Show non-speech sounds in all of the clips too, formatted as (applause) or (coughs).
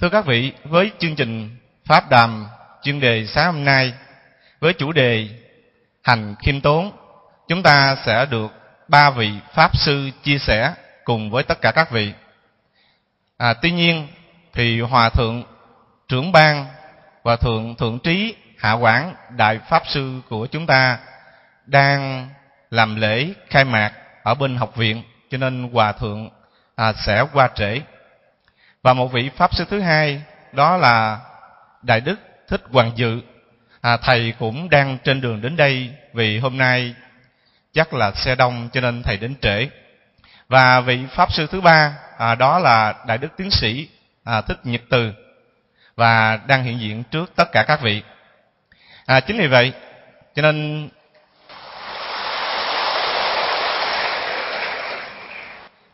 Thưa các vị, với chương trình Pháp Đàm chuyên đề sáng hôm nay với chủ đề Hành Khiêm Tốn, chúng ta sẽ được ba vị Pháp Sư chia sẻ cùng với tất cả các vị. À, tuy nhiên thì Hòa Thượng trưởng ban và Thượng Thượng Trí Hạ Quảng Đại Pháp Sư của chúng ta đang làm lễ khai mạc ở bên học viện cho nên Hòa Thượng à, sẽ qua trễ. Và một vị Pháp Sư thứ hai đó là Đại Đức Thích Hoàng Dự. À, thầy cũng đang trên đường đến đây vì hôm nay chắc là xe đông cho nên thầy đến trễ. Và vị Pháp Sư thứ ba à, đó là Đại Đức Tiến sĩ à, Thích Nhật Từ và đang hiện diện trước tất cả các vị. À, chính vì vậy cho nên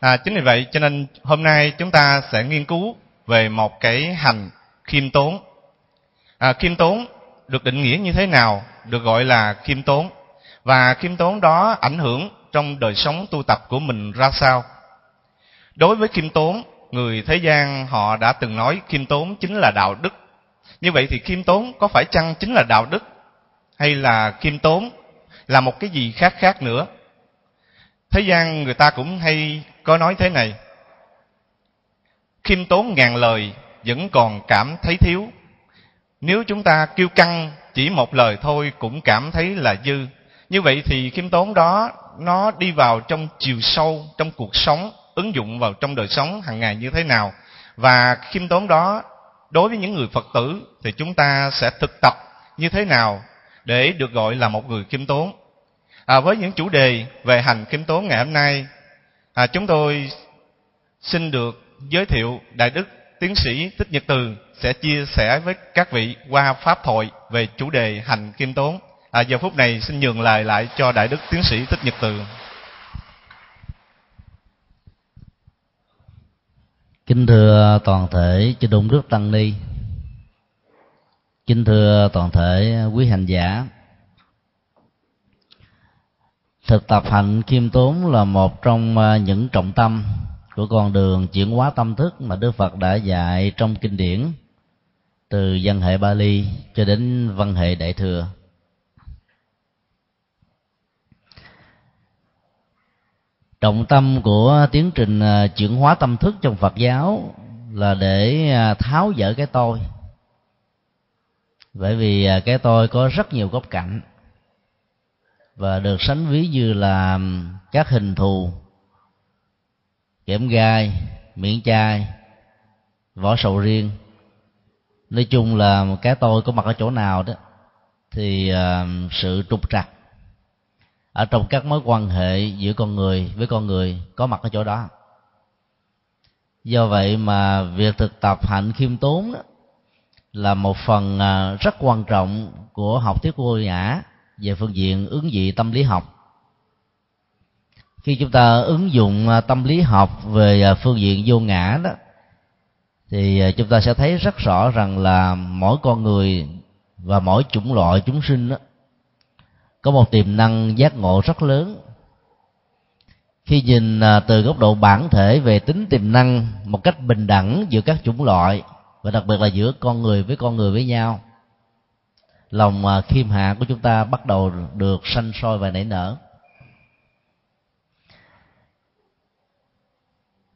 À, chính vì vậy cho nên hôm nay chúng ta sẽ nghiên cứu về một cái hành khiêm tốn. À, khiêm tốn được định nghĩa như thế nào? Được gọi là khiêm tốn. Và khiêm tốn đó ảnh hưởng trong đời sống tu tập của mình ra sao? Đối với khiêm tốn, người thế gian họ đã từng nói khiêm tốn chính là đạo đức. Như vậy thì khiêm tốn có phải chăng chính là đạo đức? Hay là khiêm tốn là một cái gì khác khác nữa? Thế gian người ta cũng hay có nói thế này khiêm tốn ngàn lời vẫn còn cảm thấy thiếu. Nếu chúng ta kêu căng chỉ một lời thôi cũng cảm thấy là dư. Như vậy thì khiêm tốn đó nó đi vào trong chiều sâu trong cuộc sống ứng dụng vào trong đời sống hàng ngày như thế nào. Và khiêm tốn đó đối với những người phật tử thì chúng ta sẽ thực tập như thế nào để được gọi là một người khiêm tốn? À, với những chủ đề về hành khiêm tốn ngày hôm nay à, chúng tôi xin được giới thiệu đại đức tiến sĩ thích nhật từ sẽ chia sẻ với các vị qua pháp thoại về chủ đề hành kim tốn. À, giờ phút này xin nhường lời lại cho đại đức tiến sĩ thích nhật từ. Kính thưa toàn thể chư đông đức tăng ni kính thưa toàn thể quý hành giả thực tập hạnh khiêm tốn là một trong à, những trọng tâm của con đường chuyển hóa tâm thức mà đức phật đã dạy trong kinh điển, từ văn hệ bali cho đến văn hệ đại thừa. Trọng tâm của tiến trình à, chuyển hóa tâm thức trong phật giáo là để à, tháo dỡ cái tôi. Bởi vì cái tôi có rất nhiều góc cạnh và được sánh ví như là các hình thù kẽm gai miệng chai vỏ sầu riêng. Nói chung là cái tôi có mặt ở chỗ nào đó thì uh, sự trục trặc ở trong các mối quan hệ giữa con người với con người có mặt ở chỗ đó. Do vậy mà việc thực tập hạnh khiêm tốn đó là một phần à, rất quan trọng của học thuyết vô ngã về phương diện ứng dị tâm lý học. Khi chúng ta ứng dụng à, tâm lý học về à, phương diện vô ngã đó thì à, chúng ta sẽ thấy rất rõ rằng là mỗi con người và mỗi chủng loại chúng sinh đó, có một tiềm năng giác ngộ rất lớn. Khi nhìn từ góc độ bản thể về tính tiềm năng một cách bình đẳng giữa các chủng loại và đặc biệt là giữa con người với con người với nhau lòng à, khiêm hạ của chúng ta bắt đầu được sanh sôi và nảy nở.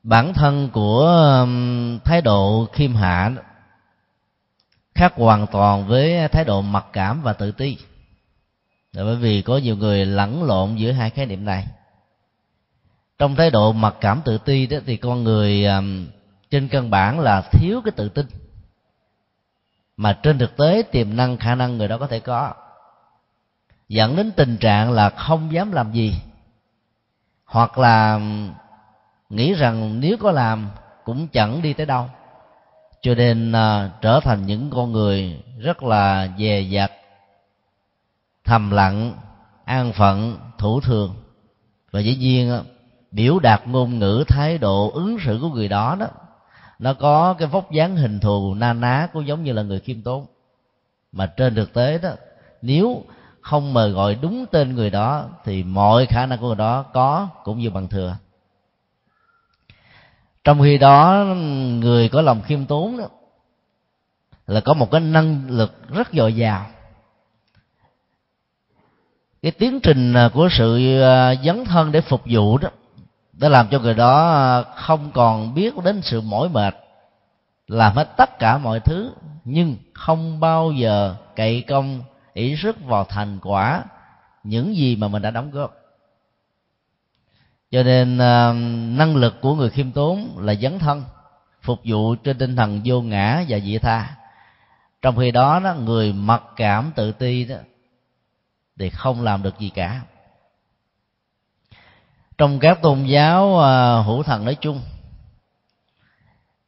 Bản thân của thái độ khiêm hạ khác hoàn toàn với thái độ mặc cảm và tự ti. Là bởi vì có nhiều người lẫn lộn giữa hai khái niệm này. Trong thái độ mặc cảm tự ti đó thì con người trên căn bản là thiếu cái tự tin mà trên thực tế tiềm năng khả năng người đó có thể có. Dẫn đến tình trạng là không dám làm gì. Hoặc là nghĩ rằng nếu có làm cũng chẳng đi tới đâu. Cho nên uh, trở thành những con người rất là dè dặt thầm lặng an phận thủ thường. Và dĩ nhiên biểu đạt ngôn ngữ thái độ ứng xử của người đó đó nó có cái vóc dáng hình thù na ná cũng giống như là người khiêm tốn. Mà trên thực tế đó, nếu không mời gọi đúng tên người đó, thì mọi khả năng của người đó có cũng như bằng thừa. Trong khi đó, người có lòng khiêm tốn đó, là có một cái năng lực rất dồi dào. Cái tiến trình à, của sự à, dấn thân để phục vụ đó đã làm cho người đó ờ, không còn biết đến sự mỏi mệt làm hết tất cả mọi thứ nhưng không bao giờ cậy công ý sức vào thành quả những gì mà mình đã đóng góp. Cho nên ờ, năng lực của người khiêm tốn là dấn thân phục vụ trên tinh thần vô ngã và dị tha. Trong khi đó, đó người mặc cảm tự ti đó thì không làm được gì cả trong các tôn giáo uh, hữu thần nói chung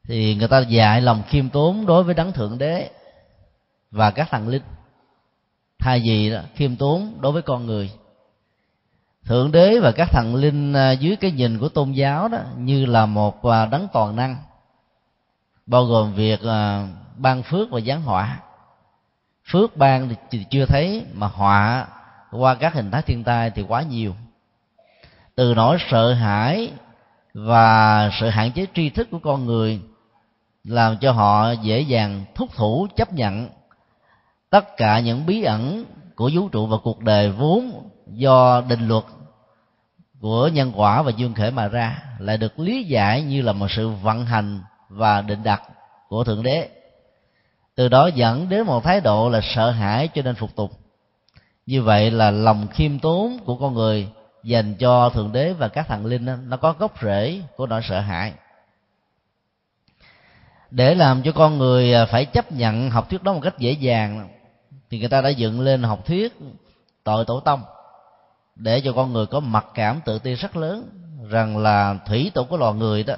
thì người ta dạy lòng khiêm tốn đối với đấng thượng đế và các thần linh. Thay vì đó, khiêm tốn đối với con người. Thượng đế và các thần linh à, dưới cái nhìn của tôn giáo đó như là một à, đấng toàn năng bao gồm việc ban phước và giáng họa. Phước ban thì chưa thấy mà họa qua các hình thái thiên tai thì quá nhiều từ nỗi sợ hãi và sự hạn chế tri thức của con người làm cho họ dễ dàng thúc thủ chấp nhận tất cả những bí ẩn của vũ trụ và cuộc đời vốn do định luật của nhân quả và dương khể mà ra lại được lý giải như là một sự vận hành và định đặt của thượng đế. Từ đó dẫn đến một thái độ là sợ hãi cho nên phục tùng như vậy là lòng khiêm tốn của con người dành cho thượng đế và các thần linh nó có gốc rễ của nỗi sợ hãi. Để làm cho con người à, phải chấp nhận học thuyết đó một cách dễ dàng, thì người ta đã dựng lên học thuyết tội tổ tông, để cho con người có mặc cảm tự ti rất lớn rằng là thủy tổ của loài người đó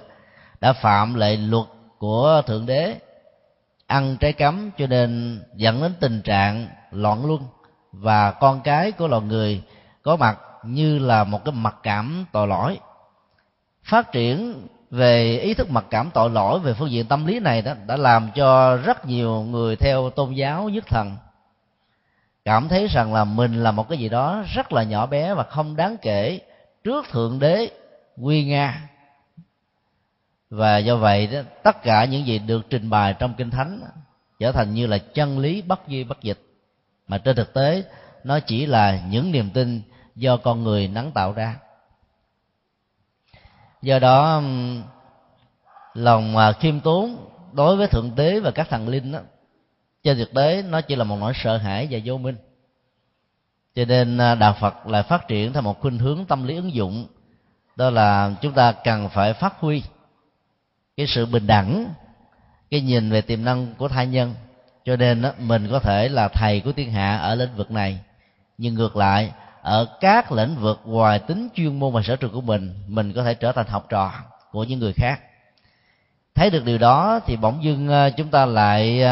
đã phạm lệ luật của thượng đế, ăn trái cấm cho nên dẫn đến tình trạng loạn luân và con cái của loài người có mặt như là một cái mặc cảm tội lỗi. Phát triển về ý thức mặc cảm tội lỗi về phương diện tâm lý này đó đã làm cho rất nhiều người theo tôn giáo nhất thần cảm thấy rằng là mình là một cái gì đó rất là nhỏ bé và không đáng kể trước thượng đế quy nga. Và do vậy đó, tất cả những gì được trình bày trong kinh thánh trở thành như là chân lý bất duy bất dịch. Mà trên thực tế nó chỉ là những niềm tin do con người nắng tạo ra. Do đó lòng à, khiêm tốn đối với thượng đế và các thần linh đó, trên thực tế nó chỉ là một nỗi sợ hãi và vô minh. Cho nên à, đạo phật lại phát triển theo một khuynh hướng tâm lý ứng dụng đó là chúng ta cần phải phát huy cái sự bình đẳng cái nhìn về tiềm năng của thai nhân. Cho nên mình có thể là thầy của thiên hạ ở lĩnh vực này nhưng ngược lại ở các lĩnh vực ngoài tính chuyên môn và sở trường của mình mình có thể trở thành học trò của những người khác. Thấy được điều đó thì bỗng dưng ờ, chúng ta lại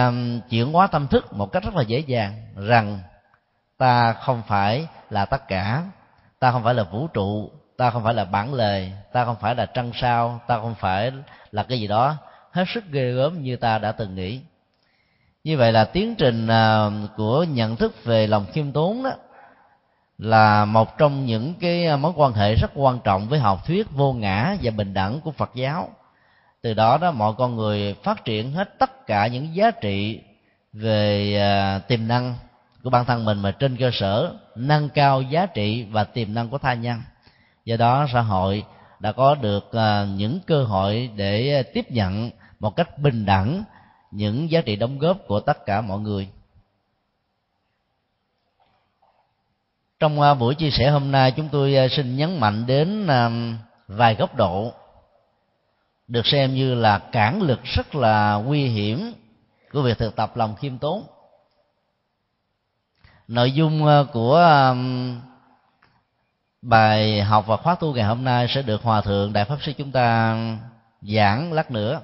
chuyển hóa tâm thức một cách rất là dễ dàng rằng ta không phải là tất cả ta không phải là vũ trụ, ta không phải là bản lề, ta không phải là trăng sao, ta không phải là cái gì đó hết sức ghê gớm như ta đã từng nghĩ. Như vậy là tiến trình của nhận thức về lòng khiêm tốn đó là một trong những cái à, mối quan hệ rất quan trọng với học thuyết vô ngã và bình đẳng của Phật giáo. Từ đó đó mọi con người phát triển hết tất cả những giá trị về à, tiềm năng của bản thân mình mà trên cơ sở nâng cao giá trị và tiềm năng của tha nhân. Do đó xã hội đã có được à, những cơ hội để tiếp nhận một cách bình đẳng những giá trị đóng góp của tất cả mọi người. Trong à, buổi chia sẻ hôm nay, chúng tôi à, xin nhấn mạnh đến à, vài góc độ được xem như là cản lực rất là nguy hiểm của việc thực tập lòng khiêm tốn. Nội dung của bài học và khóa tu ngày hôm nay sẽ được hòa thượng đại pháp sư chúng ta giảng lát nữa.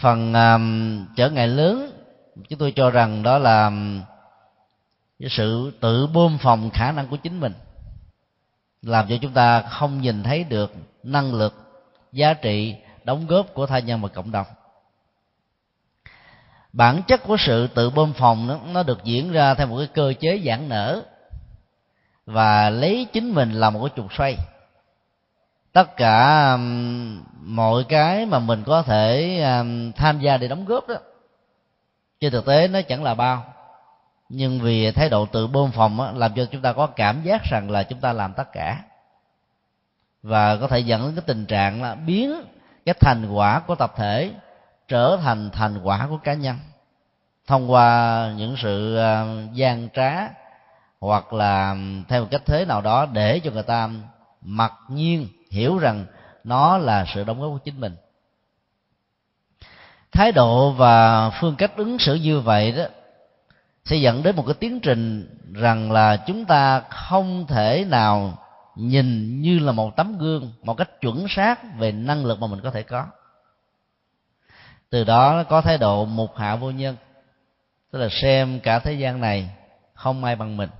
Phần trở ngại lớn, chúng tôi cho rằng đó là sự tự bơm phòng khả năng của chính mình làm cho chúng ta không nhìn thấy được năng lực giá trị đóng góp của thai nhân và cộng đồng. Bản chất của sự tự bơm phòng nó, nó được diễn ra theo một cái cơ chế giãn nở và lấy chính mình làm một cái trục xoay. Tất cả um, mọi cái mà mình có thể um, tham gia để đóng góp đó trên thực tế nó chẳng là bao nhưng vì thái độ tự bơm phòng á, làm cho chúng ta có cảm giác rằng là chúng ta làm tất cả. Và có thể dẫn đến cái tình trạng là biến cái thành quả của tập thể trở thành thành quả của cá nhân. Thông qua những sự à, gian trá hoặc là theo một cách thế nào đó để cho người ta mặc nhiên hiểu rằng nó là sự đóng góp của chính mình. Thái độ và phương cách ứng xử như vậy đó sẽ dẫn đến một cái tiến trình rằng là chúng ta không thể nào nhìn như là một tấm gương, một cách chuẩn xác về năng lực mà mình có thể có. Từ đó có thái độ mục hạ vô nhân, tức là xem cả thế gian này không ai bằng mình.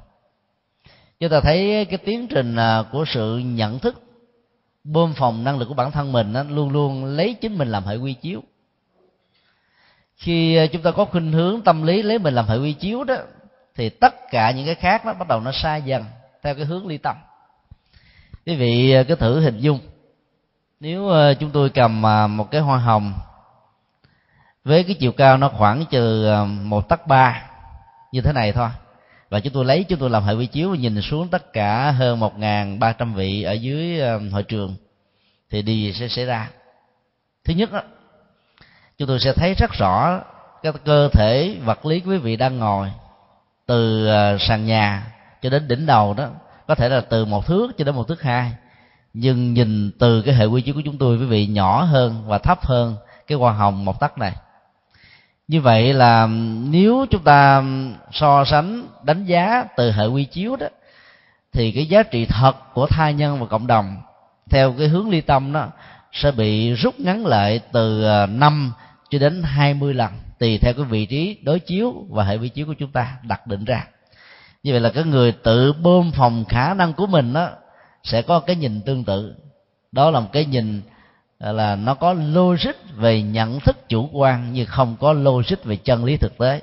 Chúng ta thấy cái tiến trình à, của sự nhận thức, bơm phòng năng lực của bản thân mình nó luôn luôn lấy chính mình làm hệ quy chiếu khi ờ, chúng ta có khuynh hướng tâm lý lấy mình làm hệ quy chiếu đó thì tất cả những cái khác nó bắt đầu nó sai dần theo cái hướng ly tâm. Quý vị ờ, cứ thử hình dung nếu ờ, chúng tôi cầm một cái hoa hồng với cái chiều cao nó khoảng từ một tấc ba như thế này thôi và chúng tôi lấy chúng tôi làm hệ quy chiếu nhìn xuống tất cả hơn một ngàn ba trăm vị ở dưới hội trường thì điều gì sẽ xảy ra? Thứ nhất đó, chúng tôi sẽ thấy rất rõ cái cơ thể vật lý quý vị đang ngồi từ à, sàn nhà cho đến đỉnh đầu đó. Có thể là từ một thước cho đến một thước hai. Nhưng nhìn từ cái hệ quy chiếu của chúng tôi, quý vị nhỏ hơn và thấp hơn cái hoa hồng một tấc này. Như vậy là nếu chúng ta so sánh, đánh giá từ hệ quy chiếu đó, thì cái giá trị thật của thai nhân và cộng đồng theo cái hướng ly tâm đó sẽ bị rút ngắn lại từ à, 5 cho đến 20 lần tùy theo cái vị trí đối chiếu và hệ vị chiếu của chúng ta đặt định ra. Như vậy là cái người tự bơm phòng khả năng của mình đó sẽ có cái nhìn tương tự. Đó là một cái nhìn là, nó có logic về nhận thức chủ quan nhưng không có logic về chân lý thực tế.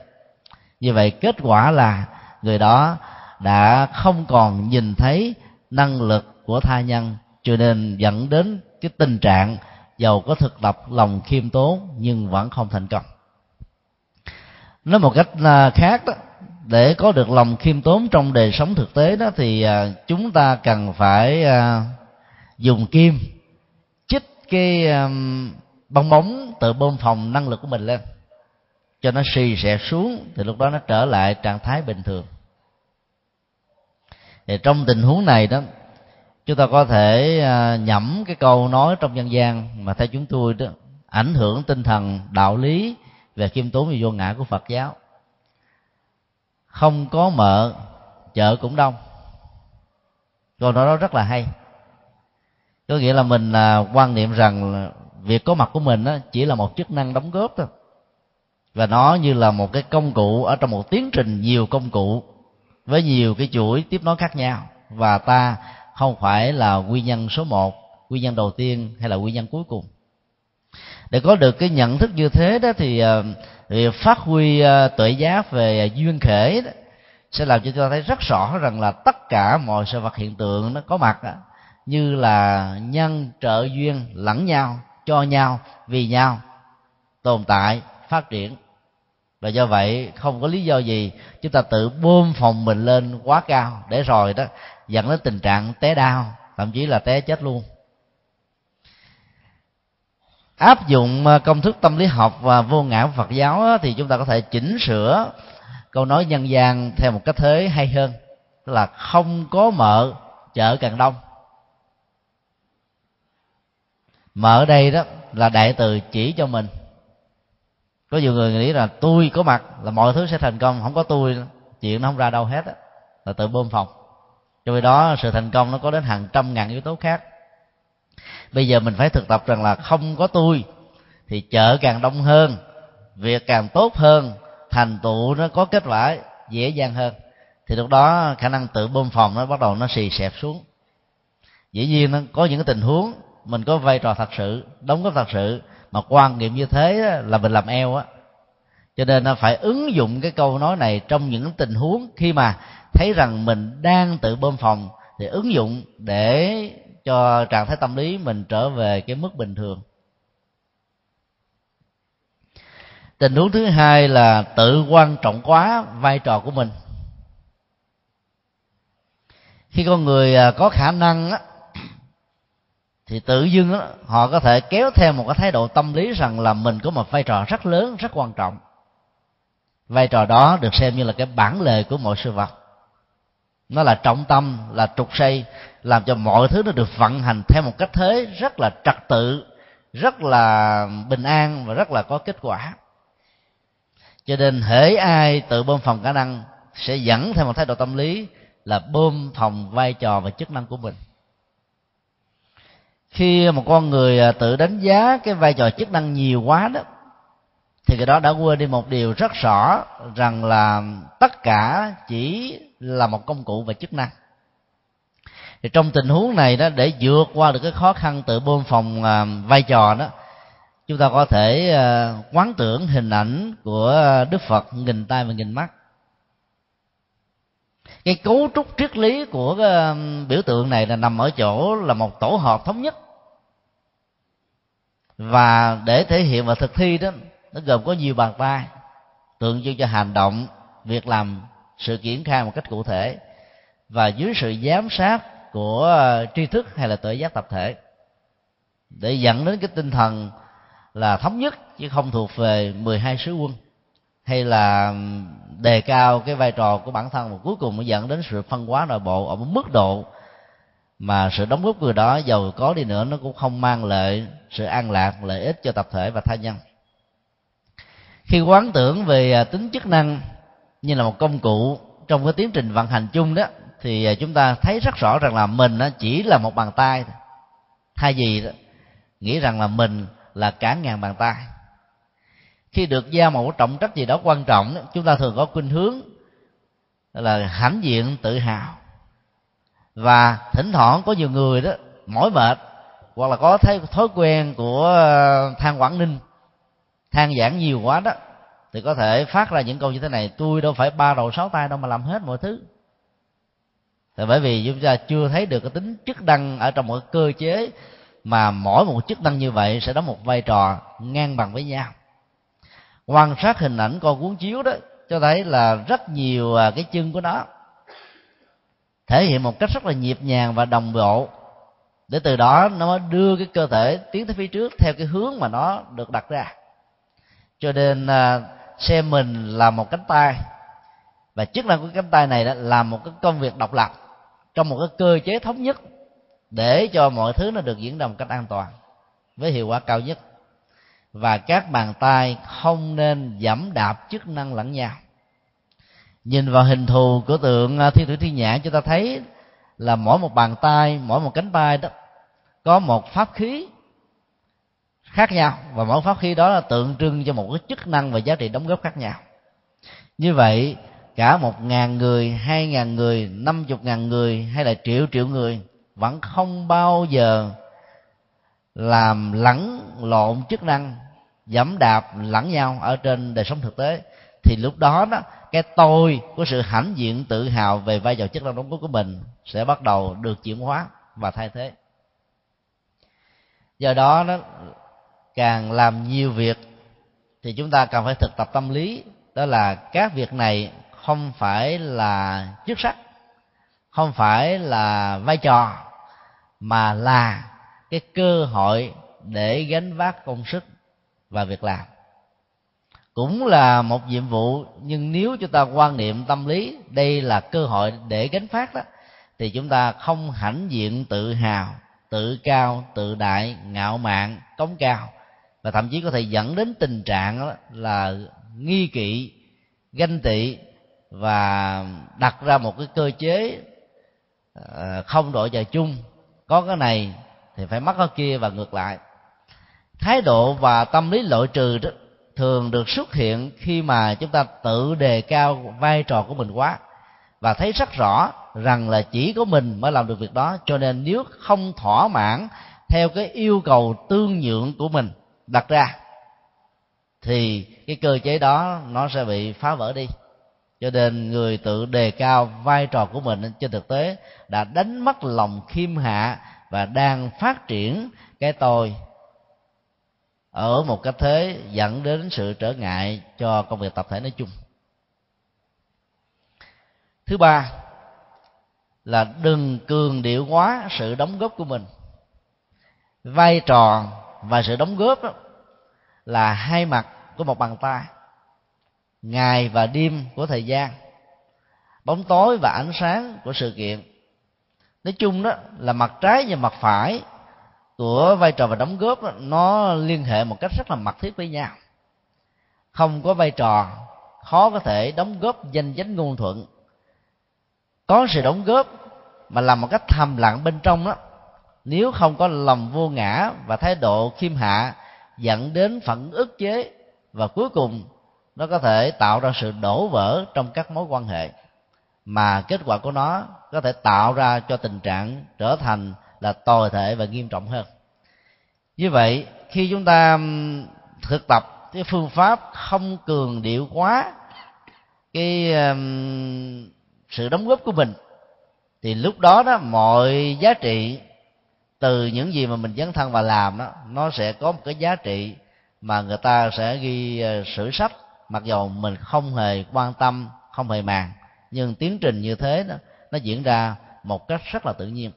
Như vậy kết quả là người đó đã không còn nhìn thấy năng lực của tha nhân, cho nên dẫn đến cái tình trạng giàu có thực tập lòng khiêm tốn, nhưng vẫn không thành công. Nói một cách à, khác đó, để có được lòng khiêm tốn trong đời sống thực tế đó, thì à, chúng ta cần phải à, dùng kim, chích cái bong bóng tự bơm phòng năng lực của mình lên, cho nó xì xẹt xuống, thì lúc đó nó trở lại trạng thái bình thường. Thì trong tình huống này đó chúng ta có thể à, nhẩm cái câu nói trong dân gian mà theo chúng tôi đó, ảnh hưởng tinh thần, đạo lý về khiêm tốn và vô ngã của phật giáo. Không có mợ, chợ cũng đông. Câu nói đó rất là hay. Có nghĩa là mình là quan niệm rằng việc có mặt của mình chỉ là một chức năng đóng góp thôi. Và nó như là một cái công cụ ở trong một tiến trình nhiều công cụ với nhiều cái chuỗi tiếp nối khác nhau. Và ta không phải là nguyên nhân số một nguyên nhân đầu tiên hay là nguyên nhân cuối cùng. Để có được cái nhận thức như thế đó thì, ờ, thì phát huy ờ, tuệ giác về duyên khể đó, sẽ làm cho chúng ta thấy rất rõ rằng là tất cả mọi sự vật hiện tượng nó có mặt đó, như là nhân trợ duyên lẫn nhau cho nhau vì nhau tồn tại phát triển. Và do vậy không có lý do gì chúng ta tự bơm phòng mình lên quá cao để rồi đó dẫn đến tình trạng té đau, thậm chí là té chết luôn. Áp dụng à, công thức tâm lý học và vô ngã phật giáo thì chúng ta có thể chỉnh sửa câu nói nhân gian theo một cách thế hay hơn, tức là không có mợ, chợ càng đông. Mở ở đây đó là đại từ chỉ cho mình. Có nhiều người nghĩ là tôi có mặt là mọi thứ sẽ thành công, không có tôi, chuyện nó không ra đâu hết đó. là tự bơm phòng cho vì đó, sự thành công nó có đến hàng trăm ngàn yếu tố khác. Bây giờ mình phải thực tập rằng là không có tôi thì chợ càng đông hơn, việc càng tốt hơn, thành tựu nó có kết quả dễ dàng hơn. Thì lúc đó khả năng tự bơm phòng nó bắt đầu nó xì xẹp xuống. Dĩ nhiên nó có những cái tình huống mình có vai trò thật sự, đóng góp thật sự, mà quan niệm như thế là mình làm eo á. Cho nên nó phải ứng dụng cái câu nói này trong những tình huống khi mà thấy rằng mình đang tự bơm phòng thì ứng dụng để cho trạng thái tâm lý mình trở về cái mức bình thường. Tình huống thứ hai là tự quan trọng quá vai trò của mình. Khi con người à, có khả năng á, (coughs) thì tự dưng á, họ có thể kéo theo một cái thái độ tâm lý rằng là mình có một vai trò rất lớn rất quan trọng. Vai trò đó được xem như là cái bản lề của mọi sự vật nó là trọng tâm, là trục xây làm cho mọi thứ nó được vận hành theo một cách thế rất là trật tự, rất là bình an và rất là có kết quả. Cho nên hễ ai tự bơm phòng khả năng sẽ dẫn theo một thái độ tâm lý là bơm phòng vai trò và chức năng của mình. Khi một con người à, tự đánh giá cái vai trò chức năng nhiều quá đó, thì cái đó đã quên đi một điều rất rõ rằng là tất cả chỉ là một công cụ và chức năng. Thì trong tình huống này đó để vượt qua được cái khó khăn tự bơm phòng à, vai trò đó chúng ta có thể à, quán tưởng hình ảnh của đức phật nghìn tay và nghìn mắt. Cái cấu trúc triết lý của cái biểu tượng này là nằm ở chỗ là một tổ hợp thống nhất. Và để thể hiện và thực thi đó nó gồm có nhiều bàn tay tượng trưng cho hành động việc làm sự triển khai một cách cụ thể và dưới sự giám sát của ờ, tri thức hay là tự giác tập thể để dẫn đến cái tinh thần là thống nhất chứ không thuộc về 12 sứ quân hay là đề cao cái vai trò của bản thân và cuối cùng mới dẫn đến sự phân hóa nội bộ ở một mức độ mà sự đóng góp người đó giàu có đi nữa nó cũng không mang lại sự an lạc, lợi ích cho tập thể và tha nhân. Khi quán tưởng về ờ, tính chức năng như là một công cụ trong cái tiến trình vận hành chung đó thì à, chúng ta thấy rất rõ rằng là mình chỉ là một bàn tay thay vì đó, nghĩ rằng là mình là cả ngàn bàn tay. Khi được giao một trọng trách gì đó quan trọng chúng ta thường có khuynh hướng là hãnh diện tự hào. Và thỉnh thoảng có nhiều người đó mỏi mệt hoặc là có thấy thói quen của à, than quảng ninh than giảng nhiều quá đó thì có thể phát ra những câu như thế này, tôi đâu phải ba đầu sáu tay đâu mà làm hết mọi thứ. Thì bởi vì chúng ta chưa thấy được cái tính chức năng ở trong một cơ chế mà mỗi một chức năng như vậy sẽ đóng một vai trò ngang bằng với nhau. Quan sát hình ảnh con cuốn chiếu đó cho thấy là rất nhiều à, cái chân của nó thể hiện một cách rất là nhịp nhàng và đồng bộ. Để từ đó nó đưa cái cơ thể tiến tới phía trước theo cái hướng mà nó được đặt ra. Cho nên à, xem mình là một cánh tay. Và chức năng của cánh tay này đó là một cái công việc độc lập trong một cái cơ chế thống nhất để cho mọi thứ nó được diễn ra một cách an toàn, với hiệu quả cao nhất. Và các bàn tay không nên giảm đạp chức năng lẫn nhau. Nhìn vào hình thù của tượng à, thi thiên thủy thiên nhãn chúng ta thấy là mỗi một bàn tay, mỗi một cánh tay đó có một pháp khí khác nhau và mỗi pháp khí đó là tượng trưng cho một cái chức năng và giá trị đóng góp khác nhau. Như vậy, cả một ngàn người, hai ngàn người, năm chục ngàn người hay là triệu triệu người vẫn không bao giờ làm lẫn lộn chức năng giảm đạp lẫn nhau ở trên đời sống thực tế. Thì lúc đó đó, cái tôi của sự hãnh diện tự hào về vai trò chức năng đóng góp của mình sẽ bắt đầu được chuyển hóa và thay thế. Do đó nó càng làm nhiều việc, thì chúng ta cần phải thực tập tâm lý. Đó là các việc này không phải là chức sắc, không phải là vai trò, mà là cái cơ hội để gánh vác công sức và việc làm. Cũng là một nhiệm vụ, nhưng nếu chúng ta quan niệm tâm lý, đây là cơ hội để gánh phát đó, thì chúng ta không hãnh diện tự hào, tự cao, tự đại, ngạo mạn, cống cao và thậm chí có thể dẫn đến tình trạng là nghi kỵ, ganh tị và đặt ra một cái cơ chế ờ, không đội trời chung. Có cái này thì phải mất cái kia và ngược lại. Thái độ và tâm lý loại trừ đó thường được xuất hiện khi mà chúng ta tự đề cao vai trò của mình quá và thấy rất rõ rằng là chỉ có mình mới làm được việc đó. Cho nên nếu không thỏa mãn theo cái yêu cầu tương nhượng của mình đặt ra, thì cái cơ chế đó nó sẽ bị phá vỡ đi. Cho nên người tự đề cao vai trò của mình trên thực tế đã đánh mất lòng khiêm hạ và đang phát triển cái tôi ở một cách thế dẫn đến sự trở ngại cho công việc tập thể nói chung. Thứ ba là đừng cường điệu quá sự đóng góp của mình. Vai trò và sự đóng góp đó là hai mặt của một bàn tay. Ngày và đêm của thời gian. Bóng tối và ánh sáng của sự kiện. Nói chung đó là mặt trái và mặt phải của vai trò và đóng góp đó, nó liên hệ một cách rất là mật thiết với nhau. Không có vai trò khó có thể đóng góp danh chánh ngôn thuận. Có sự đóng góp mà làm một cách thầm lặng bên trong đó nếu không có lòng vô ngã và thái độ khiêm hạ dẫn đến phận ức chế và cuối cùng nó có thể tạo ra sự đổ vỡ trong các mối quan hệ. Mà kết quả của nó có thể tạo ra cho tình trạng trở thành là tồi tệ và nghiêm trọng hơn. Như vậy khi chúng ta thực tập cái phương pháp không cường điệu quá cái um, sự đóng góp của mình thì lúc đó đó mọi giá trị từ những gì mà mình dấn thân và làm đó nó sẽ có một cái giá trị mà người ta sẽ ghi ờ, sử sách mặc dù mình không hề quan tâm không hề màng. Nhưng tiến trình như thế đó nó diễn ra một cách rất là tự nhiên.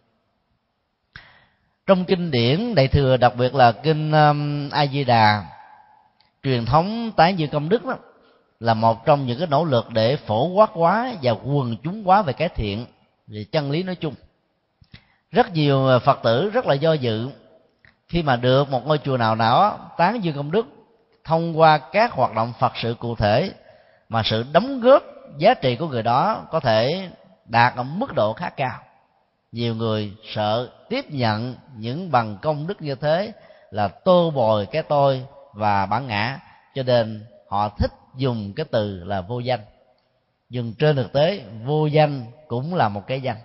Trong kinh điển đại thừa đặc biệt là kinh um, a di đà truyền thống tái dương công đức đó là một trong những cái nỗ lực để phổ quát hóa và quần chúng hóa về cái thiện về chân lý nói chung rất nhiều ờ, phật tử rất là do dự. Khi mà được một ngôi chùa nào đó, tán dương công đức thông qua các hoạt động phật sự cụ thể mà sự đóng góp giá trị của người đó có thể đạt ở mức độ khá cao. Nhiều người sợ tiếp nhận những bằng công đức như thế là tô bồi cái tôi và bản ngã, cho nên họ thích dùng cái từ là vô danh. Nhưng trên thực tế, vô danh cũng là một cái danh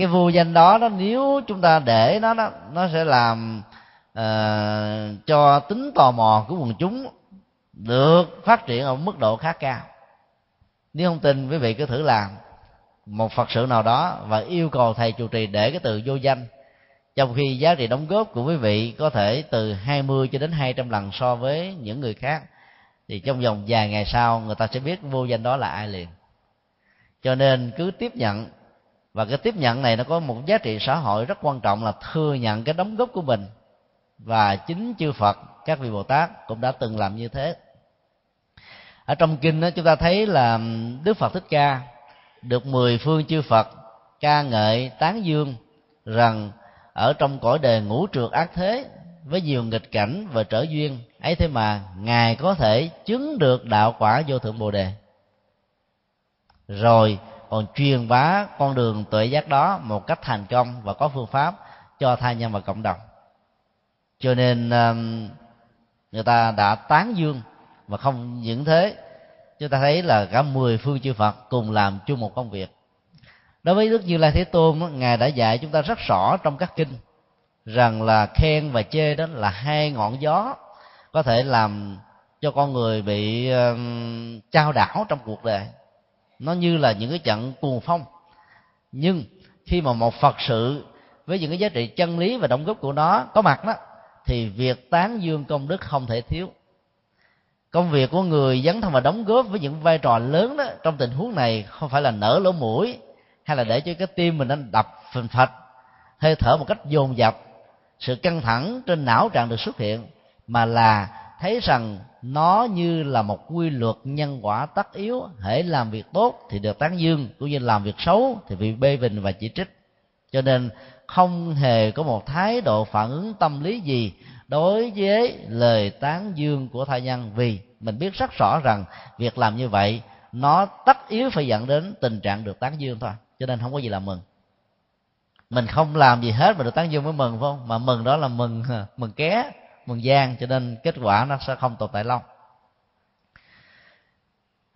cái vô danh đó đó nếu chúng ta để nó đó nó sẽ làm uh, cho tính tò mò của quần chúng được phát triển ở mức độ khá cao. Nếu không tin quý vị cứ thử làm một phật sự nào đó và yêu cầu thầy chủ trì để cái từ vô danh trong khi giá trị đóng góp của quý vị có thể từ 20 cho đến 200 lần so với những người khác thì trong vòng vài ngày sau người ta sẽ biết vô danh đó là ai liền. Cho nên cứ tiếp nhận và cái tiếp nhận này nó có một giá trị xã hội rất quan trọng là thừa nhận cái đóng góp của mình. Và chính chư Phật, các vị Bồ Tát cũng đã từng làm như thế. Ở trong kinh đó chúng ta thấy là Đức Phật Thích Ca được mười phương chư Phật ca ngợi tán dương rằng ở trong cõi đề ngũ trượt ác thế với nhiều nghịch cảnh và trở duyên, ấy thế mà ngài có thể chứng được đạo quả vô thượng bồ đề. Rồi còn truyền bá con đường tuệ giác đó một cách thành công và có phương pháp cho thai nhân và cộng đồng. Cho nên um, người ta đã tán dương và không những thế. Chúng ta thấy là cả mười phương chư Phật cùng làm chung một công việc. Đối với Đức Như Lai Thế Tôn ngài đã dạy chúng ta rất rõ trong các kinh rằng là khen và chê đó là hai ngọn gió có thể làm cho con người bị um, trao đảo trong cuộc đời nó như là những cái trận cuồng phong. Nhưng khi mà một phật sự với những cái giá trị chân lý và đóng góp của nó có mặt đó, thì việc tán dương công đức không thể thiếu. Công việc của người dấn thân và đóng góp với những vai trò lớn đó trong tình huống này không phải là nở lỗ mũi hay là để cho cái tim mình nó đập phình phạch, hơi thở một cách dồn dập, sự căng thẳng trên não trạng được xuất hiện, mà là thấy rằng nó như là một quy luật nhân quả tất yếu. Hễ làm việc tốt thì được tán dương, cũng như làm việc xấu thì bị bê bình và chỉ trích. Cho nên không hề có một thái độ phản ứng tâm lý gì đối với lời tán dương của thai nhân. Vì mình biết rất rõ rằng việc làm như vậy, nó tất yếu phải dẫn đến tình trạng được tán dương thôi. Cho nên không có gì là mừng. Mình không làm gì hết mà được tán dương mới mừng, phải không? Mà mừng đó là mừng (laughs) mừng ké mừng gian cho nên kết quả nó sẽ không tồn tại lâu.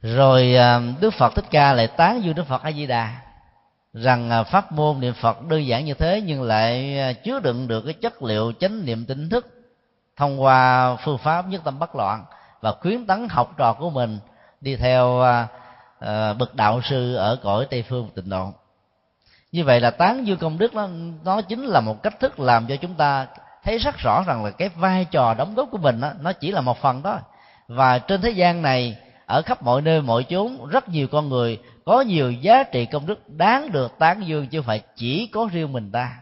Rồi à, đức phật thích ca lại tán dương đức phật a di đà rằng à, pháp môn niệm phật đơn giản như thế nhưng lại à, chứa đựng được cái chất liệu chánh niệm tỉnh thức thông qua phương pháp nhất tâm bất loạn và khuyến tấn học trò của mình đi theo bậc đạo sư ở cõi tây phương tịnh độ. Như vậy là tán dương công đức nó nó chính là một cách thức làm cho chúng ta thấy rất rõ rằng là cái vai trò đóng góp của mình đó, nó chỉ là một phần đó và trên thế gian này ở khắp mọi nơi mọi chốn rất nhiều con người có nhiều giá trị công đức đáng được tán dương chứ phải chỉ có riêng mình ta.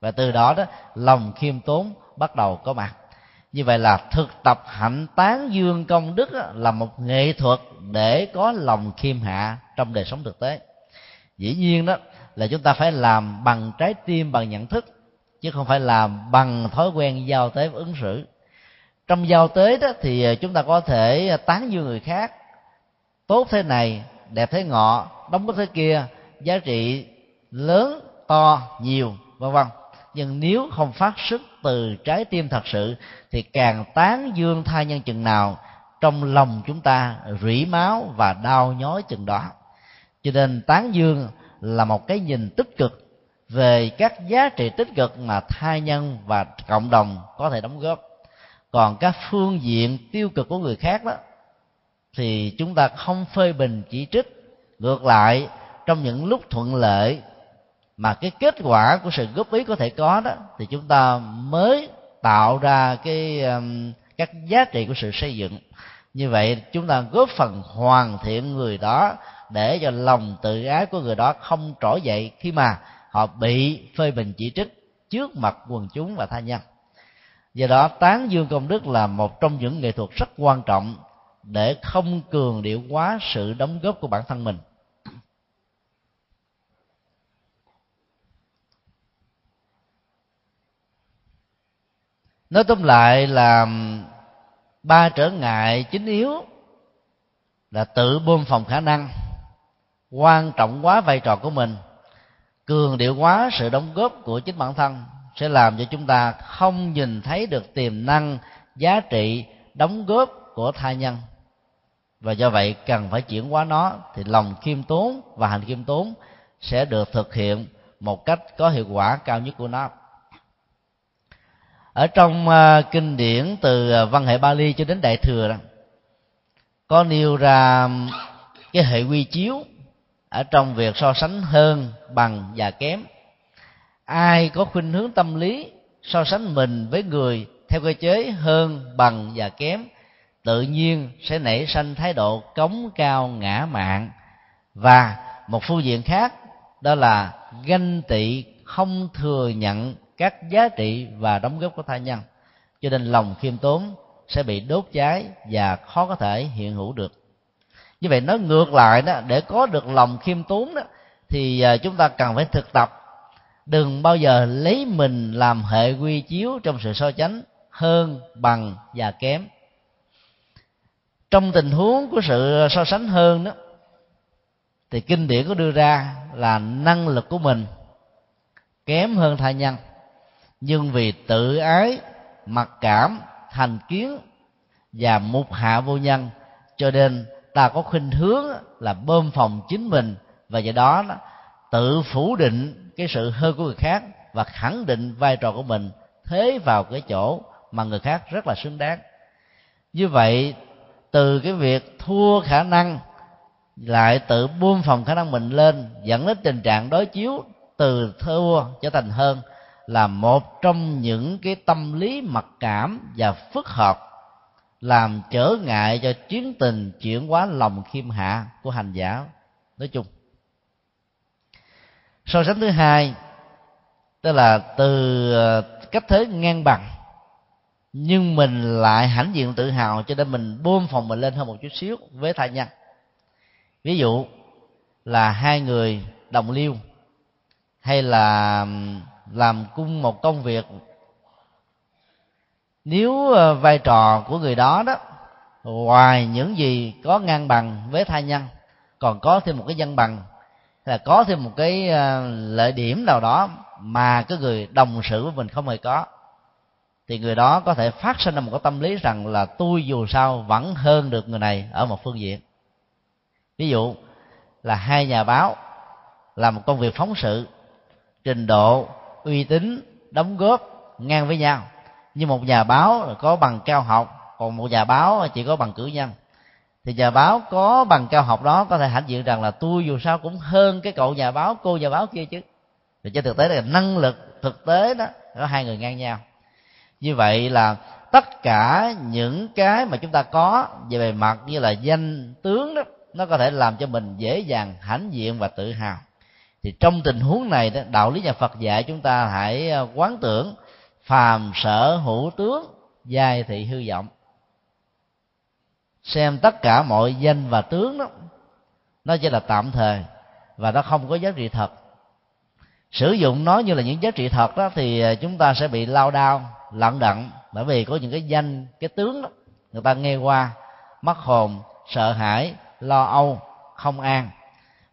Và từ đó đó lòng khiêm tốn bắt đầu có mặt. Như vậy là thực tập hạnh tán dương công đức là một nghệ thuật để có lòng khiêm hạ trong đời sống thực tế. Dĩ nhiên đó là chúng ta phải làm bằng trái tim bằng nhận thức chứ không phải làm bằng thói quen giao tế và ứng xử. Trong giao tế đó thì chúng ta có thể tán dương người khác. Tốt thế này, đẹp thế ngọ, đóng góp thế kia, giá trị lớn, to, nhiều, vân vân. Nhưng nếu không phát xuất từ trái tim thật sự, thì càng tán dương thai nhân chừng nào, trong lòng chúng ta rỉ máu và đau nhói chừng đó. Cho nên tán dương là một cái nhìn tích cực về các giá trị tích cực mà thai nhân và cộng đồng có thể đóng góp. Còn các phương diện tiêu cực của người khác đó, thì chúng ta không phê bình chỉ trích. Ngược lại, trong những lúc thuận lợi mà cái kết quả của sự góp ý có thể có đó, thì chúng ta mới tạo ra cái um, các giá trị của sự xây dựng. Như vậy, chúng ta góp phần hoàn thiện người đó để cho lòng tự ái của người đó không trỗi dậy khi mà họ bị phê bình chỉ trích trước mặt quần chúng và tha nhân. Do đó, tán dương công đức là một trong những nghệ thuật rất quan trọng để không cường điệu quá sự đóng góp của bản thân mình. Nói tóm lại là ba trở ngại chính yếu là tự bơm phòng khả năng, quan trọng quá vai trò của mình cường điệu quá sự đóng góp của chính bản thân sẽ làm cho chúng ta không nhìn thấy được tiềm năng giá trị đóng góp của tha nhân. Và do vậy cần phải chuyển hóa nó thì lòng khiêm tốn và hành khiêm tốn sẽ được thực hiện một cách có hiệu quả cao nhất của nó. Ở trong uh, kinh điển từ uh, văn hệ Bali cho đến đại thừa đó có nêu ra cái hệ quy chiếu ở trong việc so sánh hơn, bằng và kém. Ai có khuynh hướng tâm lý so sánh mình với người theo cơ chế hơn, bằng và kém, tự nhiên sẽ nảy sinh thái độ cống cao ngã mạn. Và một phương diện khác, đó là ganh tị không thừa nhận các giá trị và đóng góp của tha nhân. Cho nên lòng khiêm tốn sẽ bị đốt cháy và khó có thể hiện hữu được như vậy nói ngược lại đó, để có được lòng khiêm tốn đó, thì à, chúng ta cần phải thực tập. Đừng bao giờ lấy mình làm hệ quy chiếu trong sự so sánh hơn, bằng và kém. Trong tình huống của sự so sánh hơn đó, thì kinh điển có đưa ra là năng lực của mình kém hơn tha nhân. Nhưng vì tự ái, mặc cảm, thành kiến và mục hạ vô nhân, cho nên ta có khuynh hướng là bơm phòng chính mình và do đó tự phủ định cái sự hơn của người khác và khẳng định vai trò của mình thế vào cái chỗ mà người khác rất là xứng đáng. Như vậy, từ cái việc thua khả năng lại tự buông phòng khả năng mình lên dẫn đến tình trạng đối chiếu từ thua trở thành hơn là một trong những cái tâm lý mặc cảm và phức hợp làm trở ngại cho chuyến tình chuyển hóa lòng khiêm hạ của hành giả. Nói chung, so sánh thứ hai, tức là từ ờ, cách thế ngang bằng, nhưng mình lại hãnh diện tự hào cho nên mình bơm phòng mình lên hơn một chút xíu với thai nhân. Ví dụ là hai người đồng liêu, hay là làm cung một công việc nếu ờ, vai trò của người đó đó, ngoài những gì có ngang bằng với thai nhân, còn có thêm một cái dân bằng là có thêm một cái ờ, lợi điểm nào đó mà cái người đồng sự với mình không hề có, thì người đó có thể phát sinh ra một cái tâm lý rằng là tôi dù sao vẫn hơn được người này ở một phương diện. Ví dụ là hai nhà báo làm một công việc phóng sự, trình độ, uy tín, đóng góp ngang với nhau như một nhà báo có bằng cao học còn một nhà báo chỉ có bằng cử nhân. Thì nhà báo có bằng cao học đó có thể hãnh diện rằng là tôi dù sao cũng hơn cái cậu nhà báo cô nhà báo kia chứ. Thì trên thực tế là năng lực thực tế đó có hai người ngang nhau. Như vậy là tất cả những cái mà chúng ta có về bề mặt như là danh tướng đó nó có thể làm cho mình dễ dàng hãnh diện và tự hào. Thì trong tình huống này đó, đạo lý nhà Phật dạy chúng ta hãy ờ, quán tưởng phàm sở hữu tướng, giai thị hư vọng. Xem tất cả mọi danh và tướng đó, nó chỉ là tạm thời và nó không có giá trị thật. Sử dụng nó như là những giá trị thật đó thì à, chúng ta sẽ bị lao đao lận đận bởi vì có những cái danh, cái tướng đó, người ta nghe qua, mất hồn, sợ hãi, lo âu, không an.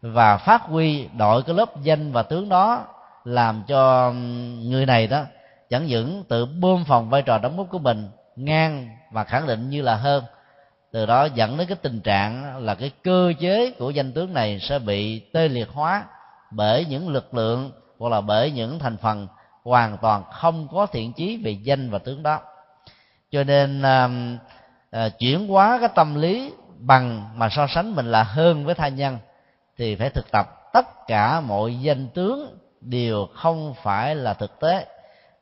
Và phát huy đội cái lớp danh và tướng đó làm cho người này đó chẳng những tự bơm phòng vai trò đóng góp của mình ngang và khẳng định như là hơn. Từ đó dẫn đến cái tình trạng là cái cơ chế của danh tướng này sẽ bị tê liệt hóa bởi những lực lượng hoặc là bởi những thành phần hoàn toàn không có thiện chí về danh và tướng đó. Cho nên à, à, chuyển hóa cái tâm lý bằng mà so sánh mình là hơn với tha nhân thì phải thực tập tất cả mọi danh tướng đều không phải là thực tế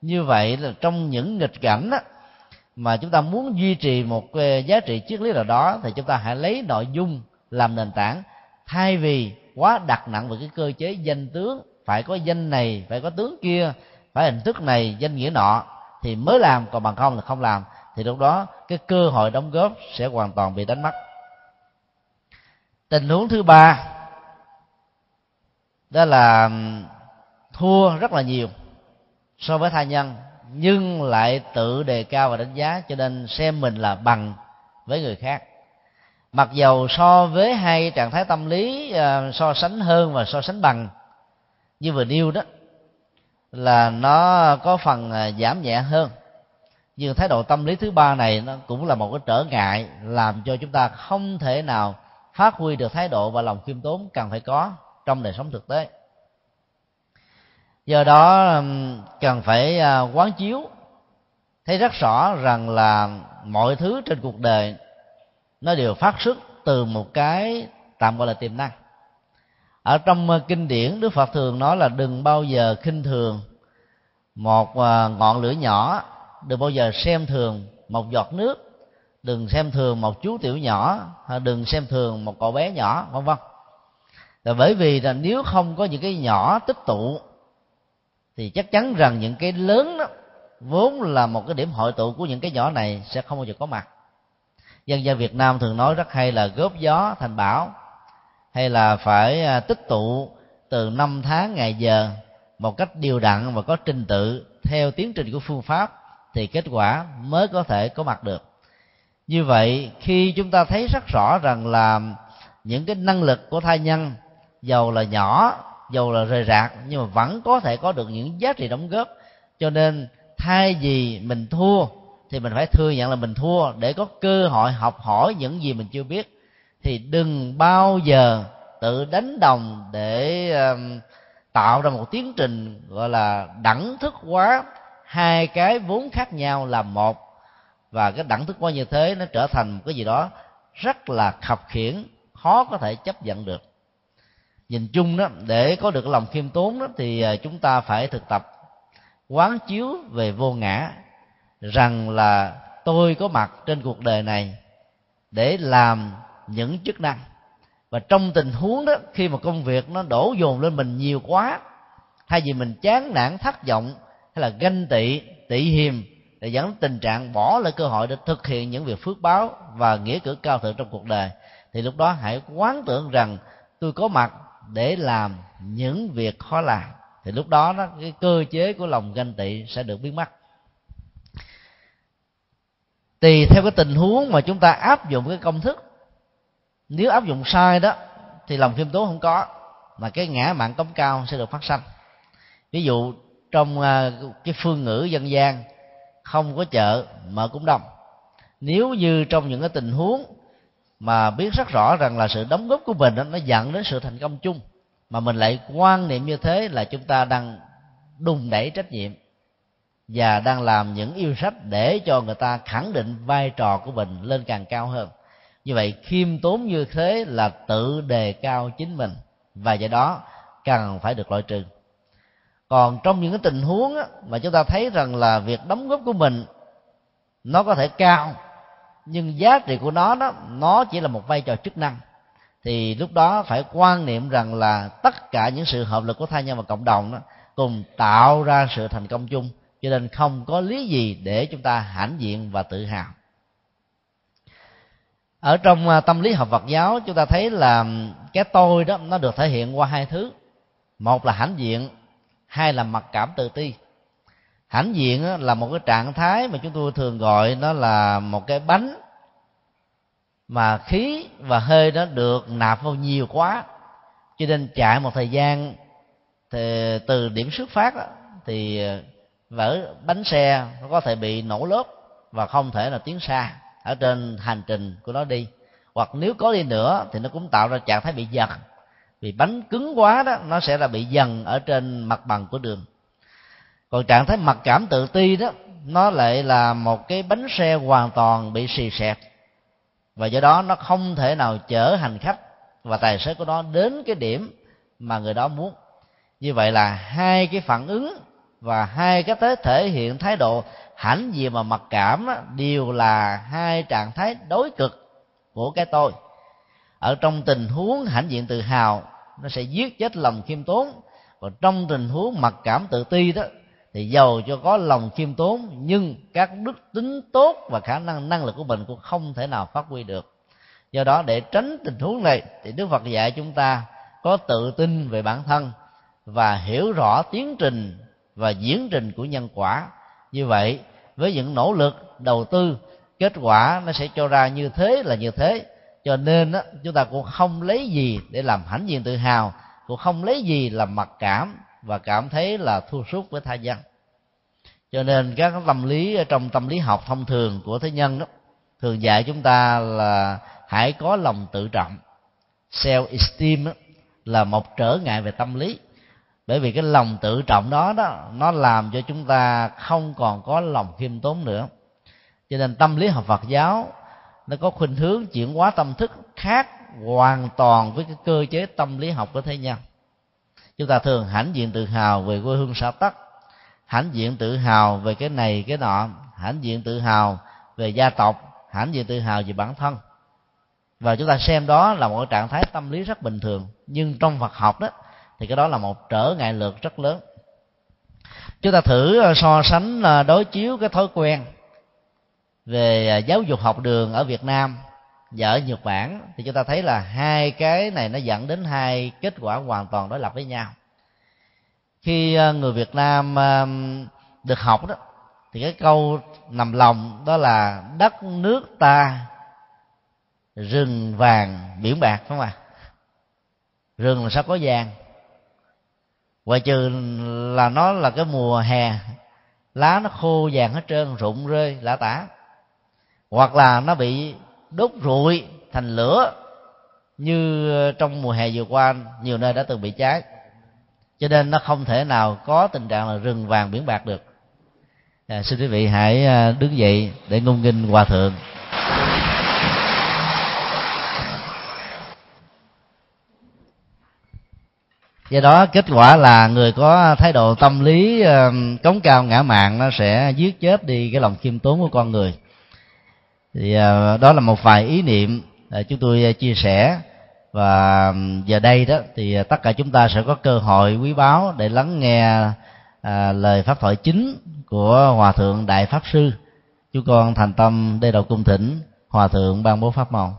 như vậy là trong những nghịch cảnh đó, mà chúng ta muốn duy trì một ờ, giá trị triết lý nào đó thì chúng ta hãy lấy nội dung làm nền tảng. Thay vì quá đặt nặng về cái cơ chế danh tướng phải có danh này phải có tướng kia phải hình thức này danh nghĩa nọ thì mới làm còn bằng không là không làm thì lúc đó cái cơ hội đóng góp sẽ hoàn toàn bị đánh mất. Tình huống thứ ba đó là thua rất là nhiều so với tha nhân, nhưng lại tự đề cao và đánh giá, cho nên xem mình là bằng với người khác. Mặc dầu so với hai trạng thái tâm lý à, so sánh hơn và so sánh bằng, như vừa nêu đó, là nó có phần à, giảm nhẹ hơn. Nhưng thái độ tâm lý thứ ba này nó cũng là một cái trở ngại, làm cho chúng ta không thể nào phát huy được thái độ và lòng khiêm tốn cần phải có trong đời sống thực tế do đó cần phải à, quán chiếu, thấy rất rõ rằng là mọi thứ trên cuộc đời nó đều phát xuất từ một cái tạm gọi là tiềm năng. Ở trong à, kinh điển, đức phật thường nói là đừng bao giờ khinh thường một à, ngọn lửa nhỏ, đừng bao giờ xem thường một giọt nước, đừng xem thường một chú tiểu nhỏ đừng xem thường một cậu bé nhỏ, vân vân. Là bởi vì là nếu không có những cái nhỏ tích tụ thì chắc chắn rằng những cái lớn đó vốn là một cái điểm hội tụ của những cái nhỏ này sẽ không bao giờ có mặt. Dân gian việt nam thường nói rất hay là góp gió thành bão, hay là phải à, tích tụ từ năm tháng ngày giờ một cách điều đặn và có trình tự theo tiến trình của phương pháp thì kết quả mới có thể có mặt được. Như vậy, khi chúng ta thấy rất rõ rằng là những cái năng lực của thai nhân giàu là nhỏ dầu là rời rạc nhưng mà vẫn có thể có được những giá trị đóng góp. Cho nên thay vì mình thua thì mình phải thừa nhận là mình thua để có cơ hội học hỏi những gì mình chưa biết. Thì đừng bao giờ tự đánh đồng để um, tạo ra một tiến trình gọi là đẳng thức hóa hai cái vốn khác nhau làm một. Và cái đẳng thức hóa như thế nó trở thành một cái gì đó rất là khập khiển khó có thể chấp nhận được nhìn chung đó, để có được lòng khiêm tốn đó, thì à, chúng ta phải thực tập, quán chiếu về vô ngã, rằng là tôi có mặt trên cuộc đời này để làm những chức năng. Và trong tình huống đó, khi mà công việc nó đổ dồn lên mình nhiều quá, thay vì mình chán nản, thất vọng, hay là ganh tị tị hiềm để dẫn tình trạng bỏ lại cơ hội để thực hiện những việc phước báo và nghĩa cử cao thượng trong cuộc đời, thì lúc đó hãy quán tưởng rằng tôi có mặt để làm những việc khó làm, thì lúc đó đó cái cơ chế của lòng ganh tị sẽ được biến mất. Tùy theo cái tình huống mà chúng ta áp dụng cái công thức, nếu áp dụng sai đó, thì lòng khiêm tốn không có, mà cái ngã mạng cống cao sẽ được phát sanh. Ví dụ, trong à, cái phương ngữ dân gian, không có chợ mà cũng đông. Nếu như trong những cái tình huống mà biết rất rõ rằng là sự đóng góp của mình đó, nó dẫn đến sự thành công chung. Mà mình lại quan niệm như thế là chúng ta đang đùng đẩy trách nhiệm và đang làm những yêu sách để cho người ta khẳng định vai trò của mình lên càng cao hơn. Như vậy khiêm tốn như thế là tự đề cao chính mình và do đó cần phải được loại trừ. Còn trong những cái tình huống á, mà chúng ta thấy rằng là việc đóng góp của mình nó có thể cao nhưng giá trị của nó đó nó chỉ là một vai trò chức năng. Thì lúc đó phải quan niệm rằng là tất cả những sự hợp lực của thai nhân và cộng đồng đó cùng tạo ra sự thành công chung, cho nên không có lý gì để chúng ta hãnh diện và tự hào. Ở trong à, tâm lý học Phật giáo, chúng ta thấy là cái tôi đó nó được thể hiện qua hai thứ. Một là hãnh diện, hai là mặc cảm tự ti hãnh diện là một cái trạng thái mà chúng tôi thường gọi nó là một cái bánh mà khí và hơi nó được nạp vào nhiều quá. Cho nên chạy một thời gian thì từ điểm xuất phát đó, thì vỡ bánh xe nó có thể bị nổ lốp và không thể là tiến xa ở trên hành trình của nó đi. Hoặc nếu có đi nữa thì nó cũng tạo ra trạng thái bị giật. Vì bánh cứng quá đó nó sẽ là bị dần ở trên mặt bằng của đường còn trạng thái mặc cảm tự ti đó nó lại là một cái bánh xe hoàn toàn bị xì xẹt. Và do đó nó không thể nào chở hành khách và tài xế của nó đến cái điểm mà người đó muốn. Như vậy là hai cái phản ứng và hai cái thế thể hiện thái độ hãnh diện và mặc cảm đó, đều là hai trạng thái đối cực của cái tôi. Ở trong tình huống hãnh diện tự hào nó sẽ giết chết lòng khiêm tốn. Còn trong tình huống mặc cảm tự ti đó thì giàu cho có lòng khiêm tốn, nhưng các đức tính tốt và khả năng năng lực của mình cũng không thể nào phát huy được. Do đó, để tránh tình huống này, thì đức phật dạy chúng ta có tự tin về bản thân và hiểu rõ tiến trình và diễn trình của nhân quả. Như vậy, với những nỗ lực đầu tư, kết quả nó sẽ cho ra như thế là như thế. Cho nên chúng ta cũng không lấy gì để làm hãnh diện tự hào, cũng không lấy gì làm mặc cảm và cảm thấy là thua sút với tha nhân cho nên các tâm lý trong tâm lý học thông thường của thế nhân đó thường dạy chúng ta là hãy có lòng tự trọng. Self esteem đó, là một trở ngại về tâm lý. Bởi vì cái lòng tự trọng đó đó nó làm cho chúng ta không còn có lòng khiêm tốn nữa. Cho nên tâm lý học Phật giáo nó có khuynh hướng chuyển hóa tâm thức khác hoàn toàn với cái cơ chế tâm lý học của thế nhân chúng ta thường hãnh diện tự hào về quê hương xã tắc, hãnh diện tự hào về cái này, cái nọ, hãnh diện tự hào về gia tộc, hãnh diện tự hào về bản thân. Và chúng ta xem đó là một trạng thái tâm lý rất bình thường, nhưng trong Phật học đó, thì cái đó là một trở ngại lực rất lớn. Chúng ta thử ờ, so sánh ờ, đối chiếu cái thói quen về ờ, giáo dục học đường ở Việt Nam và ở Nhật Bản, thì chúng ta thấy là hai cái này nó dẫn đến hai kết quả hoàn toàn đối lập với nhau. Khi ờ, người Việt Nam được học đó, thì cái câu nằm lòng đó là đất nước ta rừng vàng biển bạc phải không ạ? Rừng là sao có vàng? Ngoài trừ là nó là cái mùa hè, lá nó khô vàng hết trơn, rụng rơi lã tả. Hoặc là nó bị đốt rụi thành lửa như ờ, trong mùa hè vừa qua nhiều nơi đã từng bị cháy. Cho nên nó không thể nào có tình trạng là rừng vàng biển bạc được. À, xin quý vị hãy ờ, đứng dậy để ngôn nghinh hòa thượng. Do đó kết quả là người có thái độ tâm lý ờ, cống cao ngã mạn nó sẽ giết chết đi cái lòng khiêm tốn của con người thì à, đó là một vài ý niệm chúng tôi à, chia sẻ. Và giờ đây đó thì à, tất cả chúng ta sẽ có cơ hội quý báu để lắng nghe à, lời pháp thoại chính của hòa thượng đại pháp sư. Chú con thành tâm đê đầu cung thỉnh hòa thượng ban bố pháp màu.